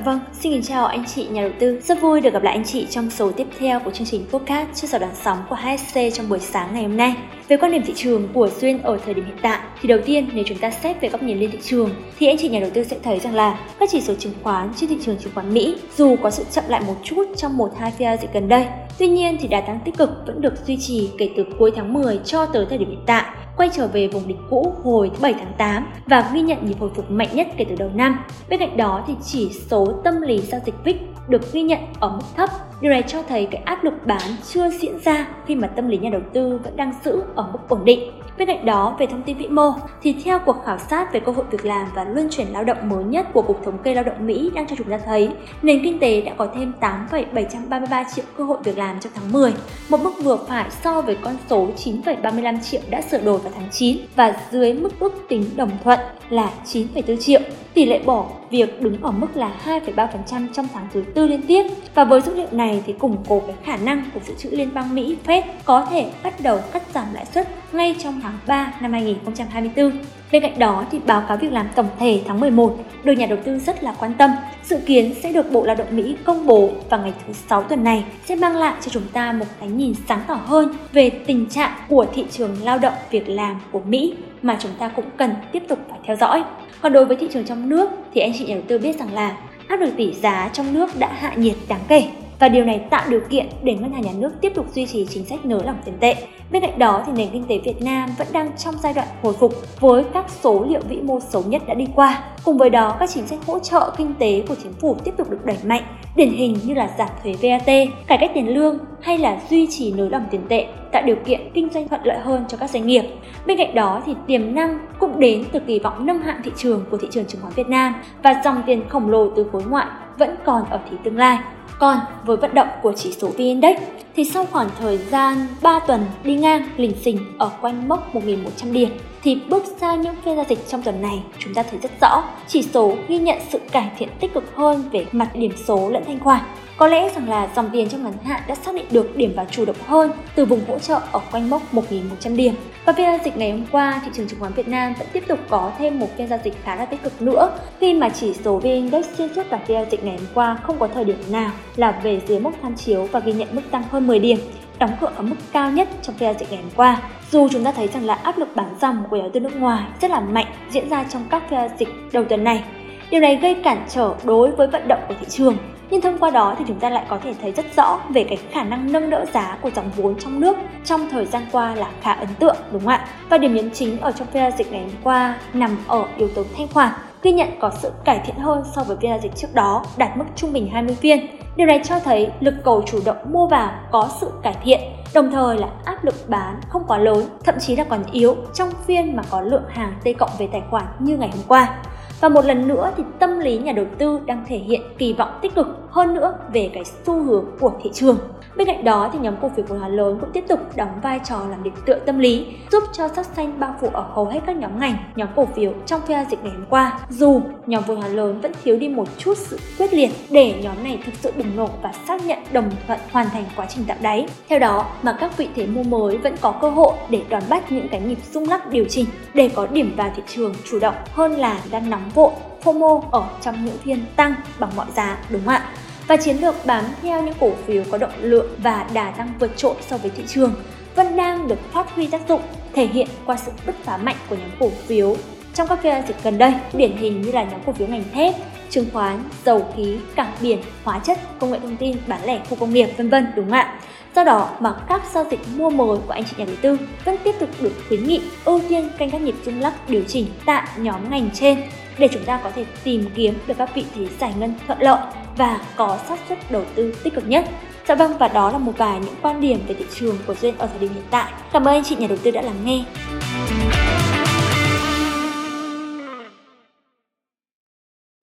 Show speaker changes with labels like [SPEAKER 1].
[SPEAKER 1] Dạ vâng, xin kính chào anh chị nhà đầu tư. Rất vui được gặp lại anh chị trong số tiếp theo của chương trình podcast trước giờ đón sóng của HSC trong buổi sáng ngày hôm nay. Về quan điểm thị trường của Duyên ở thời điểm hiện tại, thì đầu tiên nếu chúng ta xét về góc nhìn lên thị trường, thì anh chị nhà đầu tư sẽ thấy rằng là các chỉ số chứng khoán trên thị trường chứng khoán Mỹ dù có sự chậm lại một chút trong một hai phiên giao dịch gần đây, tuy nhiên thì đà tăng tích cực vẫn được duy trì kể từ cuối tháng 10 cho tới thời điểm hiện tại quay trở về vùng đỉnh cũ hồi 7 tháng 8 và ghi nhận nhịp hồi phục mạnh nhất kể từ đầu năm. Bên cạnh đó thì chỉ số tâm lý giao dịch VIX được ghi nhận ở mức thấp. Điều này cho thấy cái áp lực bán chưa diễn ra khi mà tâm lý nhà đầu tư vẫn đang giữ ở mức ổn định. Bên cạnh đó, về thông tin vĩ mô, thì theo cuộc khảo sát về cơ hội việc làm và luân chuyển lao động mới nhất của Cục Thống kê Lao động Mỹ đang cho chúng ta thấy, nền kinh tế đã có thêm 8,733 triệu cơ hội việc làm trong tháng 10, một mức vừa phải so với con số 9,35 triệu đã sửa đổi vào tháng 9 và dưới mức ước tính đồng thuận là 9,4 triệu. Tỷ lệ bỏ việc đứng ở mức là 2,3% trong tháng thứ tư liên tiếp. Và với dữ liệu này thì củng cố cái khả năng của dự trữ liên bang Mỹ Fed có thể bắt đầu cắt giảm lãi suất ngay trong tháng 3 năm 2024. Bên cạnh đó thì báo cáo việc làm tổng thể tháng 11 được nhà đầu tư rất là quan tâm. Dự kiến sẽ được Bộ Lao động Mỹ công bố vào ngày thứ 6 tuần này sẽ mang lại cho chúng ta một cái nhìn sáng tỏ hơn về tình trạng của thị trường lao động việc làm của Mỹ mà chúng ta cũng cần tiếp tục phải theo dõi. Còn đối với thị trường trong nước thì anh chị nhà đầu tư biết rằng là áp lực tỷ giá trong nước đã hạ nhiệt đáng kể và điều này tạo điều kiện để ngân hàng nhà nước tiếp tục duy trì chính sách nới lỏng tiền tệ. Bên cạnh đó thì nền kinh tế Việt Nam vẫn đang trong giai đoạn hồi phục với các số liệu vĩ mô xấu nhất đã đi qua. Cùng với đó, các chính sách hỗ trợ kinh tế của chính phủ tiếp tục được đẩy mạnh, điển hình như là giảm thuế VAT, cải cách tiền lương hay là duy trì nới lỏng tiền tệ, tạo điều kiện kinh doanh thuận lợi hơn cho các doanh nghiệp. Bên cạnh đó thì tiềm năng cũng đến từ kỳ vọng nâng hạng thị trường của thị trường chứng khoán Việt Nam và dòng tiền khổng lồ từ khối ngoại vẫn còn ở thị tương lai. Còn với vận động của chỉ số VN-Index thì sau khoảng thời gian 3 tuần đi ngang lình xình ở quanh mốc 1.100 điểm thì bước sang những phiên giao dịch trong tuần này, chúng ta thấy rất rõ chỉ số ghi nhận sự cải thiện tích cực hơn về mặt điểm số lẫn thanh khoản. Có lẽ rằng là dòng tiền trong ngắn hạn đã xác định được điểm vào chủ động hơn từ vùng hỗ trợ ở quanh mốc 1.100 điểm. Và phiên giao dịch ngày hôm qua, thị trường chứng khoán Việt Nam vẫn tiếp tục có thêm một phiên giao dịch khá là tích cực nữa khi mà chỉ số VN Index trên suốt cả phiên giao dịch ngày hôm qua không có thời điểm nào là về dưới mốc tham chiếu và ghi nhận mức tăng hơn 10 điểm đóng cửa ở mức cao nhất trong phiên giao dịch ngày hôm qua. Dù chúng ta thấy rằng là áp lực bán dòng của nhà đầu tư nước ngoài rất là mạnh diễn ra trong các phiên giao dịch đầu tuần này, điều này gây cản trở đối với vận động của thị trường. Nhưng thông qua đó thì chúng ta lại có thể thấy rất rõ về cái khả năng nâng đỡ giá của dòng vốn trong nước trong thời gian qua là khá ấn tượng đúng không ạ? Và điểm nhấn chính ở trong phiên giao dịch ngày hôm qua nằm ở yếu tố thanh khoản ghi nhận có sự cải thiện hơn so với phiên giao dịch trước đó, đạt mức trung bình 20 phiên. Điều này cho thấy lực cầu chủ động mua vào có sự cải thiện, đồng thời là áp lực bán không quá lớn, thậm chí là còn yếu trong phiên mà có lượng hàng T cộng về tài khoản như ngày hôm qua. Và một lần nữa thì tâm lý nhà đầu tư đang thể hiện kỳ vọng tích cực hơn nữa về cái xu hướng của thị trường. Bên cạnh đó thì nhóm cổ phiếu vốn hóa lớn cũng tiếp tục đóng vai trò làm điểm tựa tâm lý, giúp cho sắc xanh bao phủ ở hầu hết các nhóm ngành, nhóm cổ phiếu trong phiên dịch ngày hôm qua. Dù nhóm vốn hóa lớn vẫn thiếu đi một chút sự quyết liệt để nhóm này thực sự bùng nổ và xác nhận đồng thuận hoàn thành quá trình tạo đáy. Theo đó mà các vị thế mua mới vẫn có cơ hội để đón bắt những cái nhịp rung lắc điều chỉnh để có điểm vào thị trường chủ động hơn là đang nóng vội FOMO ở trong những phiên tăng bằng mọi giá, đúng không ạ? và chiến lược bám theo những cổ phiếu có động lượng và đà tăng vượt trội so với thị trường vẫn đang được phát huy tác dụng, thể hiện qua sự bứt phá mạnh của nhóm cổ phiếu trong các phiên giao dịch gần đây, điển hình như là nhóm cổ phiếu ngành thép chứng khoán, dầu khí, cảng biển, hóa chất, công nghệ thông tin, bán lẻ khu công nghiệp, vân vân, đúng không ạ Do đó mà các giao dịch mua mới của anh chị nhà đầu tư vẫn tiếp tục được khuyến nghị, ưu tiên canh các nhịp rung lắc điều chỉnh tại nhóm ngành trên để chúng ta có thể tìm kiếm được các vị thế giải ngân thuận lợi và có xác suất đầu tư tích cực nhất. Dạ vâng và đó là một vài những quan điểm về thị trường của Duyên ở thời điểm hiện tại. Cảm ơn anh chị nhà đầu tư đã lắng nghe.